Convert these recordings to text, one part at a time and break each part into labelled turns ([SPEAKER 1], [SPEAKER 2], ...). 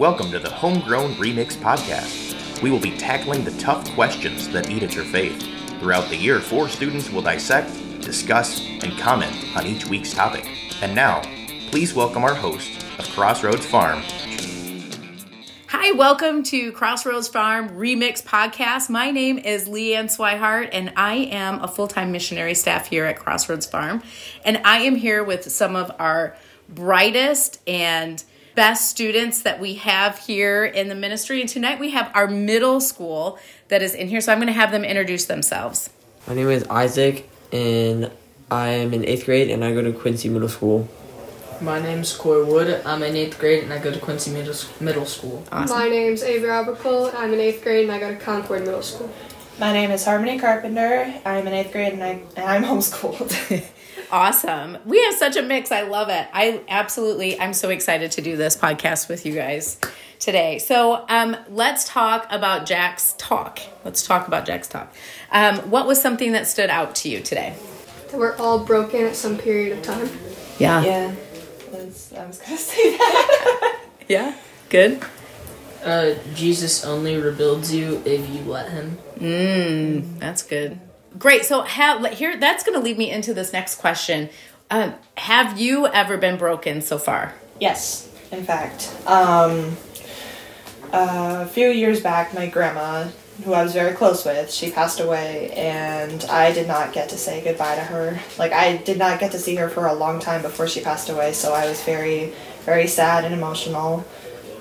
[SPEAKER 1] Welcome to the Homegrown Remix Podcast. We will be tackling the tough questions that eat at your faith. Throughout the year, four students will dissect, discuss, and comment on each week's topic. And now, please welcome our host of Crossroads Farm.
[SPEAKER 2] Hi, welcome to Crossroads Farm Remix Podcast. My name is Leanne Swihart, and I am a full time missionary staff here at Crossroads Farm. And I am here with some of our brightest and best students that we have here in the ministry. And tonight we have our middle school that is in here. So I'm going to have them introduce themselves.
[SPEAKER 3] My name is Isaac, and I am in eighth grade, and I go to Quincy Middle School.
[SPEAKER 4] My name's Corey Wood. I'm in eighth grade and I go to Quincy Middle, Middle School.
[SPEAKER 2] Awesome.
[SPEAKER 5] My name's Avery Abercole. I'm in eighth grade and I go to Concord Middle School.
[SPEAKER 6] My name is Harmony Carpenter. I'm in eighth grade and, I, and I'm homeschooled.
[SPEAKER 2] Awesome. We have such a mix. I love it. I absolutely, I'm so excited to do this podcast with you guys today. So um, let's talk about Jack's talk. Let's talk about Jack's talk. Um, what was something that stood out to you today?
[SPEAKER 5] That we're all broken at some period of time.
[SPEAKER 2] Yeah.
[SPEAKER 6] yeah, that's, I was gonna say that.
[SPEAKER 2] Yeah. Good.
[SPEAKER 4] Uh, Jesus only rebuilds you if you let him.
[SPEAKER 2] Mm, that's good. Great. So have here. That's going to lead me into this next question. Um, have you ever been broken so far?
[SPEAKER 6] yes, in fact. Um, a few years back, my grandma, who I was very close with, she passed away, and I did not get to say goodbye to her. Like, I did not get to see her for a long time before she passed away, so I was very, very sad and emotional.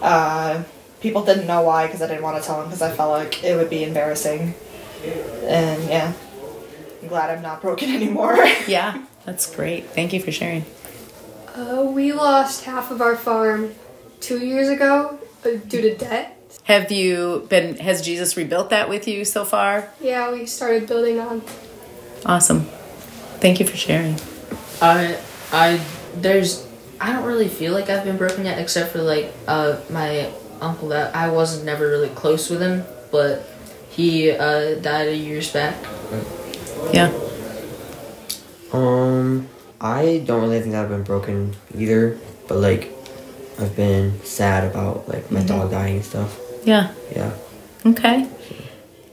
[SPEAKER 6] Uh, people didn't know why because I didn't want to tell them because I felt like it would be embarrassing. And yeah, I'm glad I'm not broken anymore.
[SPEAKER 2] Yeah. That's great. Thank you for sharing.
[SPEAKER 5] Uh, we lost half of our farm two years ago uh, due to debt.
[SPEAKER 2] Have you been? Has Jesus rebuilt that with you so far?
[SPEAKER 5] Yeah, we started building on.
[SPEAKER 2] Awesome. Thank you for sharing.
[SPEAKER 4] I, I, there's, I don't really feel like I've been broken yet, except for like, uh, my uncle that I wasn't never really close with him, but he, uh, died a years back.
[SPEAKER 2] Yeah.
[SPEAKER 3] Um, I don't really think I've been broken either, but like, I've been sad about like my dog dying and stuff.
[SPEAKER 2] Yeah.
[SPEAKER 3] Yeah.
[SPEAKER 2] Okay.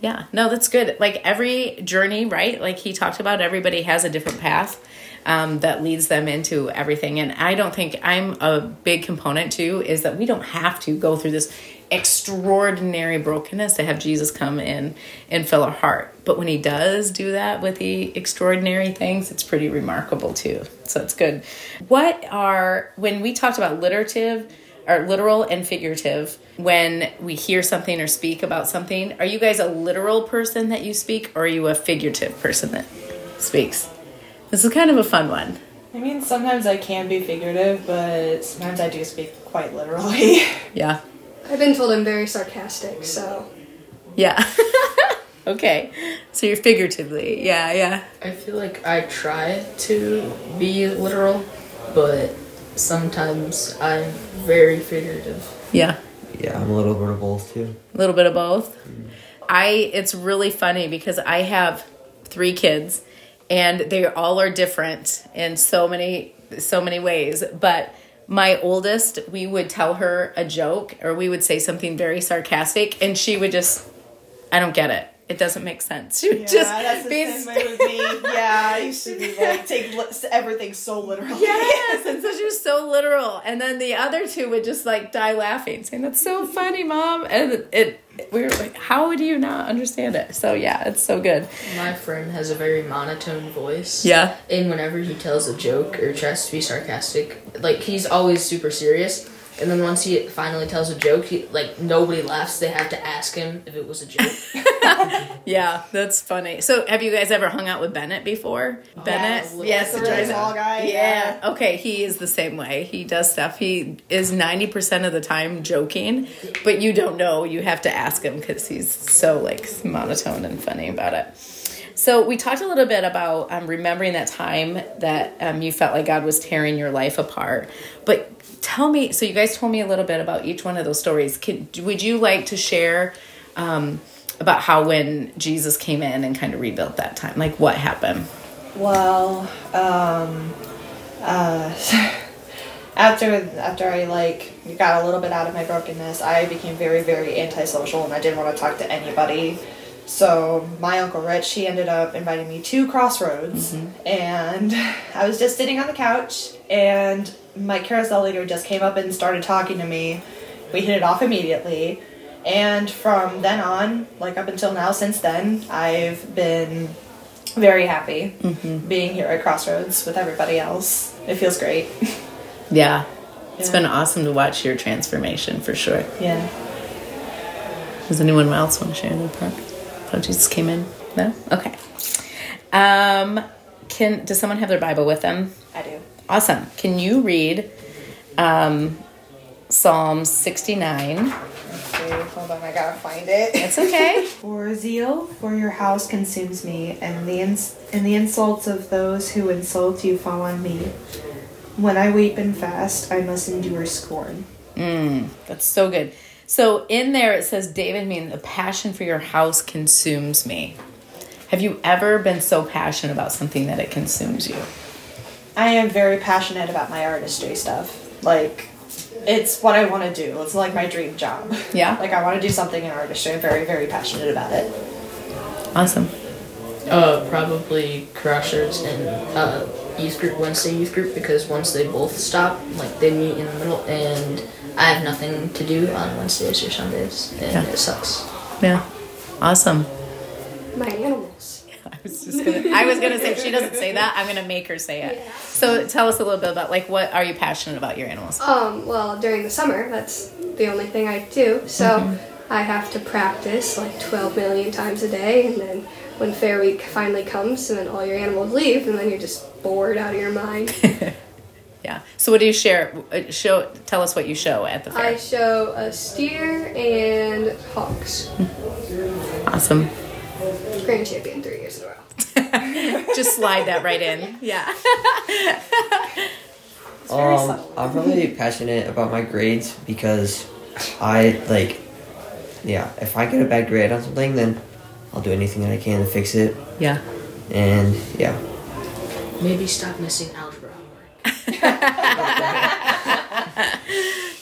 [SPEAKER 2] Yeah. No, that's good. Like every journey, right? Like he talked about, everybody has a different path um, that leads them into everything. And I don't think I'm a big component too, is that we don't have to go through this extraordinary brokenness to have Jesus come in and fill our heart. But when he does do that with the extraordinary things, it's pretty remarkable too. So it's good. What are, when we talked about literative, or literal and figurative when we hear something or speak about something. Are you guys a literal person that you speak or are you a figurative person that speaks? This is kind of a fun one.
[SPEAKER 6] I mean, sometimes I can be figurative, but sometimes I do speak quite literally.
[SPEAKER 2] yeah.
[SPEAKER 5] I've been told I'm very sarcastic, so.
[SPEAKER 2] Yeah. Okay. So you're figuratively. Yeah yeah.
[SPEAKER 4] I feel like I try to be literal, but sometimes I'm very figurative.
[SPEAKER 2] yeah
[SPEAKER 3] Yeah, I'm a little bit of both too.
[SPEAKER 2] a little bit of both i it's really funny because i have three kids and they all are different in so many so many ways but my oldest we would tell her a joke or we would say something very sarcastic and she would just i don't get it it doesn't make sense she would
[SPEAKER 6] Yeah,
[SPEAKER 2] just
[SPEAKER 6] that's the
[SPEAKER 2] be
[SPEAKER 6] same way with me. Yeah, I used to be like take li- everything so literally.
[SPEAKER 2] Yes, and so she was so literal, and then the other two would just like die laughing, saying, "That's so funny, mom." And it, we were like, "How would you not understand it?" So yeah, it's so good.
[SPEAKER 4] My friend has a very monotone voice.
[SPEAKER 2] Yeah.
[SPEAKER 4] And whenever he tells a joke or tries to be sarcastic, like he's always super serious. And then once he finally tells a joke, he, like nobody laughs. They have to ask him if it was a joke.
[SPEAKER 2] Yeah, that's funny. So, have you guys ever hung out with Bennett before? Bennett,
[SPEAKER 4] yes.
[SPEAKER 2] yes,
[SPEAKER 6] The really tall guy,
[SPEAKER 2] Yeah. Okay, he is the same way. He does stuff. He is ninety percent of the time joking, but you don't know. You have to ask him because he's so like monotone and funny about it. So we talked a little bit about um, remembering that time that um, you felt like God was tearing your life apart. But tell me, so you guys told me a little bit about each one of those stories. Could, would you like to share um, about how when Jesus came in and kind of rebuilt that time, like what happened?
[SPEAKER 6] Well, um, uh, after after I like got a little bit out of my brokenness, I became very very antisocial and I didn't want to talk to anybody. So my uncle Rich, he ended up inviting me to Crossroads, and I was just sitting on the couch, and my carousel leader just came up and started talking to me. We hit it off immediately, and from then on, like up until now, since then, I've been very happy being here at Crossroads with everybody else. It feels great.
[SPEAKER 2] Yeah. It's
[SPEAKER 6] Yeah.
[SPEAKER 2] been awesome to watch your transformation for sure.
[SPEAKER 6] yeah.
[SPEAKER 2] Does anyone else want to share their part? Oh, Jesus came in. No? Okay. Um, can does someone have their Bible with them?
[SPEAKER 6] I do.
[SPEAKER 2] Awesome. Can you read um, Psalm 69?
[SPEAKER 6] Okay, hold on, I gotta find it.
[SPEAKER 2] It's okay.
[SPEAKER 6] For zeal for your house consumes me, and the ins- and the insults of those who insult you fall on me. When I weep and fast, I must endure scorn.
[SPEAKER 2] Mm, that's so good. So in there it says, David, mean the passion for your house consumes me. Have you ever been so passionate about something that it consumes you?
[SPEAKER 6] I am very passionate about my artistry stuff. Like, it's what I want to do. It's like my dream job.
[SPEAKER 2] Yeah.
[SPEAKER 6] Like, I want to do something in artistry. I'm very, very passionate about it.
[SPEAKER 2] Awesome.
[SPEAKER 4] Uh, probably Crossroads and uh, youth group, Wednesday youth group, because once they both stop, like they meet in the middle, and I have nothing to do on Wednesdays or Sundays, and
[SPEAKER 2] Yeah.
[SPEAKER 4] it sucks.
[SPEAKER 2] Yeah. Awesome.
[SPEAKER 5] My animals.
[SPEAKER 2] I was just gonna I was gonna say if she doesn't say that, I'm gonna make her say it. So tell us a little bit about like what are you passionate about your animals?
[SPEAKER 5] Um, well, during the summer, that's the only thing I do. So I have to practice like 12 million times a day, and then when Fair Week finally comes, and then all your animals leave, and then you're just bored out of your mind.
[SPEAKER 2] Yeah. So what do you share? uh, Show. Tell us what you show at the fair.
[SPEAKER 5] I show a steer and hogs.
[SPEAKER 2] Awesome.
[SPEAKER 5] Grand champion three years in a row.
[SPEAKER 2] Just slide that right in. Yeah.
[SPEAKER 3] Um. I'm probably passionate about my grades because I like, yeah. If I get a bad grade on something, then I'll do anything that I can to fix it.
[SPEAKER 2] Yeah.
[SPEAKER 3] And yeah,
[SPEAKER 4] Maybe stop missing algebra.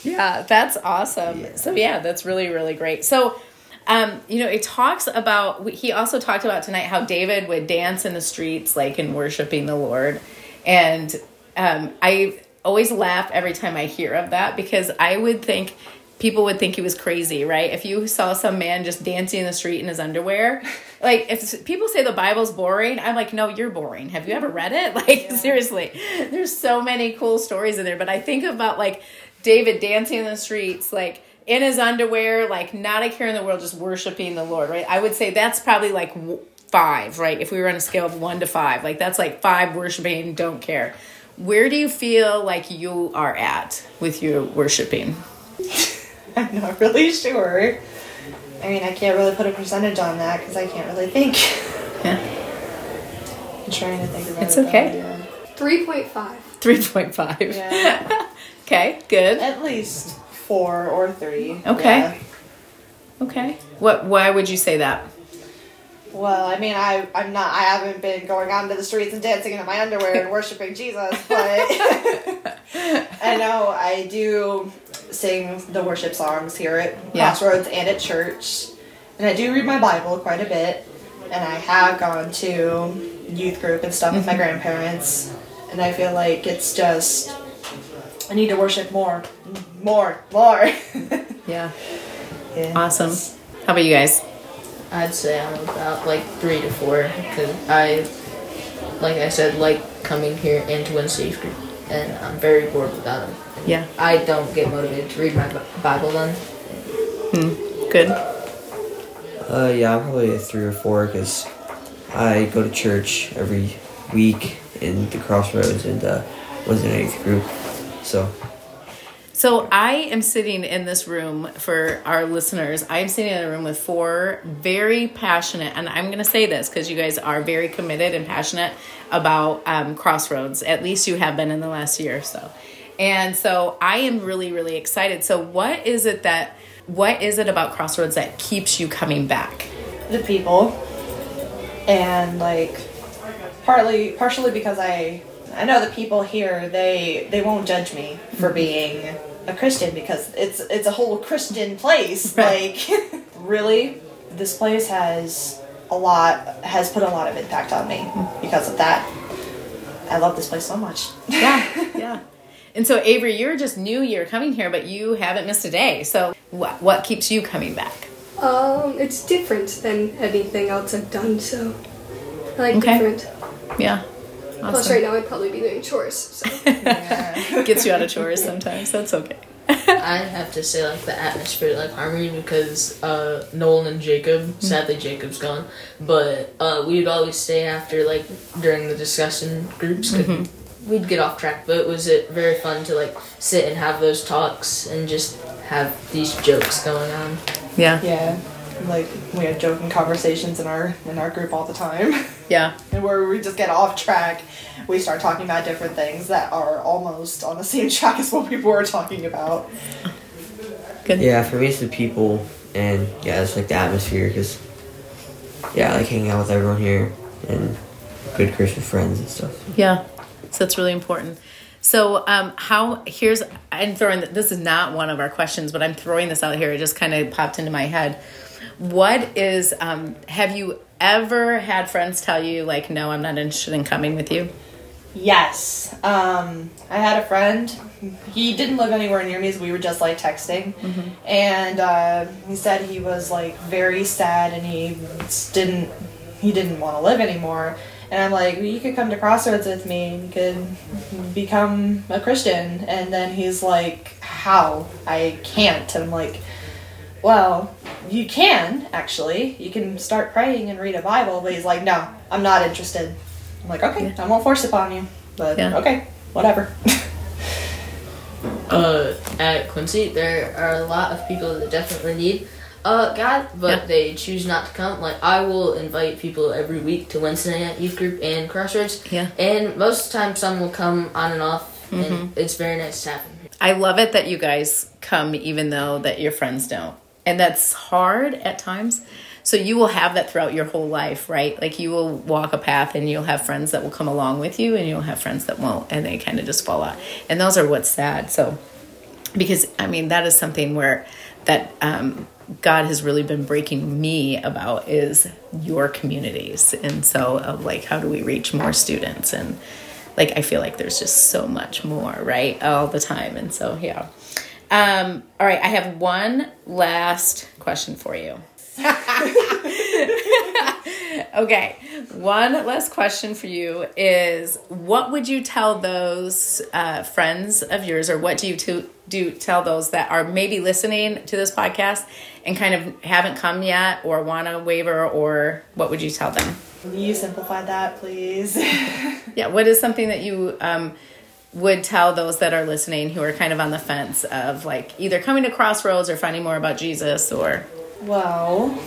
[SPEAKER 2] Yeah, that's awesome. So yeah, that's really really great. So um, you know, it talks about he also talked about tonight how David would dance in the streets like in worshiping the Lord. And um, I always laugh every time I hear of that because I would think people would think he was crazy, right? If you saw some man just dancing in the street in his underwear, like if people say the Bible's boring, I'm like, no, you're boring. Have you ever read it? Like seriously, there's so many cool stories in there. But I think about like David dancing in the streets, like in his underwear, like not a care in the world, just worshiping the Lord, right? I would say that's probably like five, right? If we were on a scale of one to five, like that's like five worshiping, don't care. Where do you feel like you are at with your worshiping?
[SPEAKER 6] I'm not really sure. I mean, I can't really put a percentage on that because I can't really think.
[SPEAKER 2] Yeah.
[SPEAKER 6] I'm trying to think about
[SPEAKER 2] It's
[SPEAKER 6] it. though,
[SPEAKER 2] okay.
[SPEAKER 6] yeah.
[SPEAKER 5] 3.5.
[SPEAKER 2] 3.5.
[SPEAKER 6] Yeah.
[SPEAKER 2] okay, good.
[SPEAKER 6] At least four or three.
[SPEAKER 2] Okay.
[SPEAKER 6] Yeah.
[SPEAKER 2] Okay. What why would you say that?
[SPEAKER 6] Well, I mean, I I'm not. I haven't been going out into the streets and dancing in my underwear and worshiping Jesus, but I know I do sing the worship songs here at
[SPEAKER 2] Yeah.
[SPEAKER 6] Crossroads and at church, and I do read my Bible quite a bit, and I have gone to youth group and stuff with my mm-hmm. grandparents, and I feel like it's just I need to worship more, more, more.
[SPEAKER 2] Yeah.
[SPEAKER 6] Yeah.
[SPEAKER 2] Awesome. How about you guys?
[SPEAKER 4] I'd say I'm about like three to four because I, like I said, like coming here and to Wednesday youth group, and I'm very bored without them.
[SPEAKER 2] Yeah.
[SPEAKER 4] I don't get motivated to read my Bible then. Hmm.
[SPEAKER 2] Good.
[SPEAKER 3] uh, yeah, I'm probably a three or four because I go to church every week in the Crossroads and uh, was in a youth group. So
[SPEAKER 2] So I am sitting in this room for our listeners. I am sitting in a room with four very passionate, and I'm going to say this because you guys are very committed and passionate about um, Crossroads. At least you have been in the last year or so. And so I am really, really excited. So what is it that, what is it about Crossroads that keeps you coming back?
[SPEAKER 6] the people and like partly partially because I I know the people here they they won't judge me for being a Christian because it's it's a whole Christian place.
[SPEAKER 2] Right.
[SPEAKER 6] Like really, this place has a lot has put a lot of impact on me because of that. I love this place so much.
[SPEAKER 2] Yeah, yeah. And so, Avery, you're just new. You're coming here, but you haven't missed a day. So, what what keeps you coming back?
[SPEAKER 5] Um, it's different than anything else I've done, so I like
[SPEAKER 2] Okay.
[SPEAKER 5] different.
[SPEAKER 2] Yeah.
[SPEAKER 5] Plus, right now I'd probably be doing chores. So
[SPEAKER 2] Gets you out of chores sometimes. That's okay.
[SPEAKER 4] I have to say like the atmosphere like harmony because uh Nolan and Jacob sadly Jacob's gone but uh we would always stay after like during the discussion groups 'cause we'd get off track but it was it very fun to like sit and have those talks and just have these jokes going on
[SPEAKER 2] Yeah.
[SPEAKER 6] Yeah, like we have joking conversations in our in our group all the time,
[SPEAKER 2] Yeah.
[SPEAKER 6] and where we just get off track, we start talking about different things that are almost on the same track as what people were talking about.
[SPEAKER 2] Good.
[SPEAKER 3] Yeah, for me it's the people and yeah, it's like the atmosphere because yeah, I like hanging out with everyone here and good Christian friends and stuff.
[SPEAKER 2] Yeah. So that's really important. So, um, how here's I'm throwing this is not one of our questions, but I'm throwing this out here. It just kind of popped into my head. What is um, have you ever had friends tell you like, no, I'm not interested in coming with you?
[SPEAKER 6] Yes. Um, I had a friend. He didn't live anywhere near me, so we were just like texting. And uh, he said he was like very sad and he didn't he didn't want to live anymore. And I'm like, well, you could come to Crossroads with me. and You could become a Christian. And then he's like, how? I can't. And I'm like, well, you can actually. You can start praying and read a Bible. But he's like, no, I'm not interested. I'm like, okay, I won't force it upon you. But
[SPEAKER 2] Yeah.
[SPEAKER 6] okay, whatever.
[SPEAKER 4] uh, at Quincy, there are a lot of people that definitely need uh, God, but
[SPEAKER 2] Yeah.
[SPEAKER 4] they choose not to come. Like, I will invite people every week to Wednesday night youth group and Crossroads.
[SPEAKER 2] Yeah.
[SPEAKER 4] And most of the time, some will come on and off,
[SPEAKER 2] Mm-hmm.
[SPEAKER 4] and it's very nice to have them.
[SPEAKER 2] I love it that you guys come even though that your friends don't. And that's hard at times. So you will have that throughout your whole life, right? Like you will walk a path and you'll have friends that will come along with you and you'll have friends that won't and they kind of just fall out. And those are what's sad. So because I mean that is something where that um God has really been breaking me about is your communities. And so of like how do we reach more students and like I feel like there's just so much more, right? All the time. And so yeah. Um all right, I have one last question for you. okay, one last question for you is what would you tell those uh, friends of yours, or what do you to, do tell those that are maybe listening to this podcast and kind of haven't come yet, or want to waiver, or what would you tell them?
[SPEAKER 6] Will you simplify that, please?
[SPEAKER 2] Yeah, what is something that you um, would tell those that are listening who are kind of on the fence of like either coming to Crossroads or finding more about Jesus or
[SPEAKER 6] well,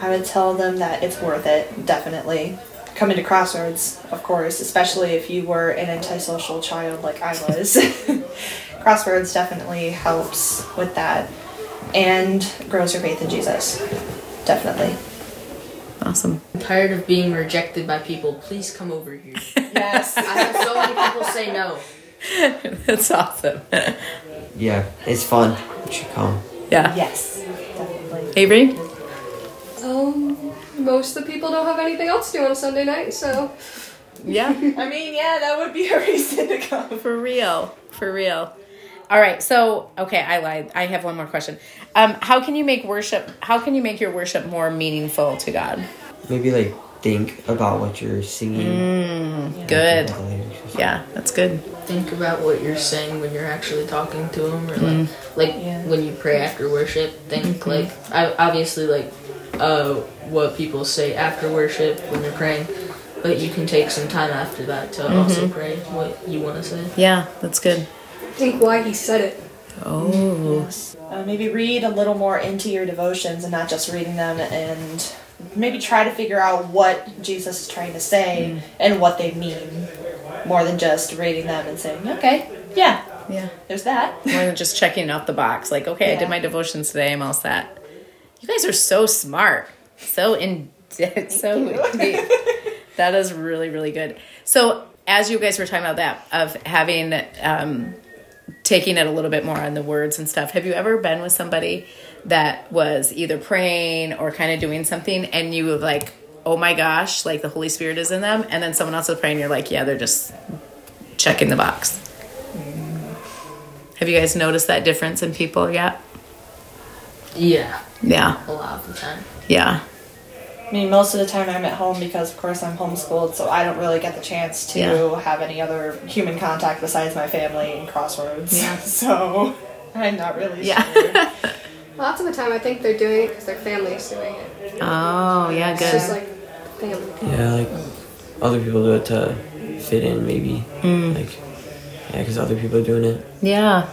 [SPEAKER 6] I would tell them that it's worth it, definitely. Coming to Crossroads, of course, especially if you were an antisocial child like I was. Crossroads definitely helps with that and grows your faith in Jesus. Definitely.
[SPEAKER 2] Awesome?
[SPEAKER 4] I'm tired of being rejected by people. Please come over here.
[SPEAKER 6] Yes.
[SPEAKER 4] I have so many people say no.
[SPEAKER 2] That's awesome.
[SPEAKER 3] Yeah, it's fun. You should come.
[SPEAKER 2] yeah.
[SPEAKER 6] yes. Definitely.
[SPEAKER 2] Avery?
[SPEAKER 5] Um, most of the people don't have anything else to do on a Sunday night, so
[SPEAKER 2] Yeah.
[SPEAKER 6] I mean, yeah, that would be a reason to come.
[SPEAKER 2] For real. For real. All right. So, okay, I lied. I have one more question. Um, how can you make worship, how can you make your worship more meaningful to God?
[SPEAKER 3] Maybe like think about what you're singing.
[SPEAKER 2] Good.
[SPEAKER 3] Think about the lyrics.
[SPEAKER 2] Yeah, that's good.
[SPEAKER 4] Think about what you're saying when you're actually talking to them, or like, like
[SPEAKER 6] Yeah.
[SPEAKER 4] when you pray after worship. Think like, I, obviously, like, uh, what people say after worship when they're praying. But you can take some time after that to also pray what you want to say.
[SPEAKER 2] Yeah, that's good.
[SPEAKER 5] Think why he said it.
[SPEAKER 2] Oh.
[SPEAKER 6] Uh, maybe read a little more into your devotions and not just reading them and maybe try to figure out what Jesus is trying to say and what they mean more than just reading them and saying, okay, yeah,
[SPEAKER 2] Yeah.
[SPEAKER 6] there's that.
[SPEAKER 2] More than just checking off the box. Like, okay, I did my devotions today. I'm all set. You guys are so smart. So in so deep. That is really, really good. So as you guys were talking about that of having um, taking it a little bit more on the words and stuff, have you ever been with somebody that was either praying or kind of doing something, and you were like, "Oh my gosh!" Like the Holy Spirit is in them, and then someone else is praying, and you're like, "Yeah, they're just checking the box." Have you guys noticed that difference in people yet?
[SPEAKER 4] Yeah,
[SPEAKER 2] Yeah,
[SPEAKER 4] a lot of the time.
[SPEAKER 2] yeah,
[SPEAKER 6] I mean, most of the time I'm at home because, of course, I'm homeschooled, so I don't really get the chance to
[SPEAKER 2] Yeah.
[SPEAKER 6] have any other human contact besides my family and Crossroads.
[SPEAKER 2] Yeah.
[SPEAKER 6] so I'm not really
[SPEAKER 2] Yeah.
[SPEAKER 6] sure.
[SPEAKER 5] Lots of the time, I think they're doing it because their family's doing it.
[SPEAKER 2] Oh, yeah,
[SPEAKER 5] It's just
[SPEAKER 2] good.
[SPEAKER 5] like family.
[SPEAKER 3] Yeah, like other people do it to fit in, maybe. Hmm. Like, yeah, because other people are doing it.
[SPEAKER 2] Yeah.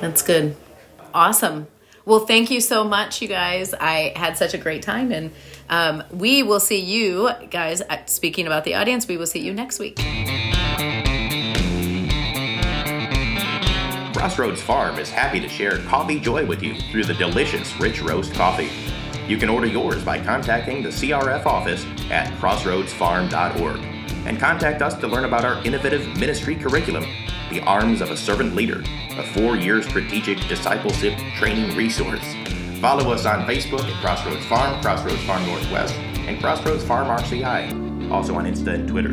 [SPEAKER 2] That's good. Awesome. Well, thank you so much, you guys. I had such a great time, and um, we will see you guys. uh, Speaking about the audience, we will see you next week.
[SPEAKER 1] Crossroads Farm is happy to share coffee joy with you through the delicious Rich Roast coffee. You can order yours by contacting the CRF office at crossroadsfarm.org and contact us to learn about our innovative ministry curriculum, The Arms of a Servant Leader, a four year strategic discipleship training resource. Follow us on Facebook at Crossroads Farm, Crossroads Farm Northwest, and Crossroads Farm RCI, also on Insta and Twitter.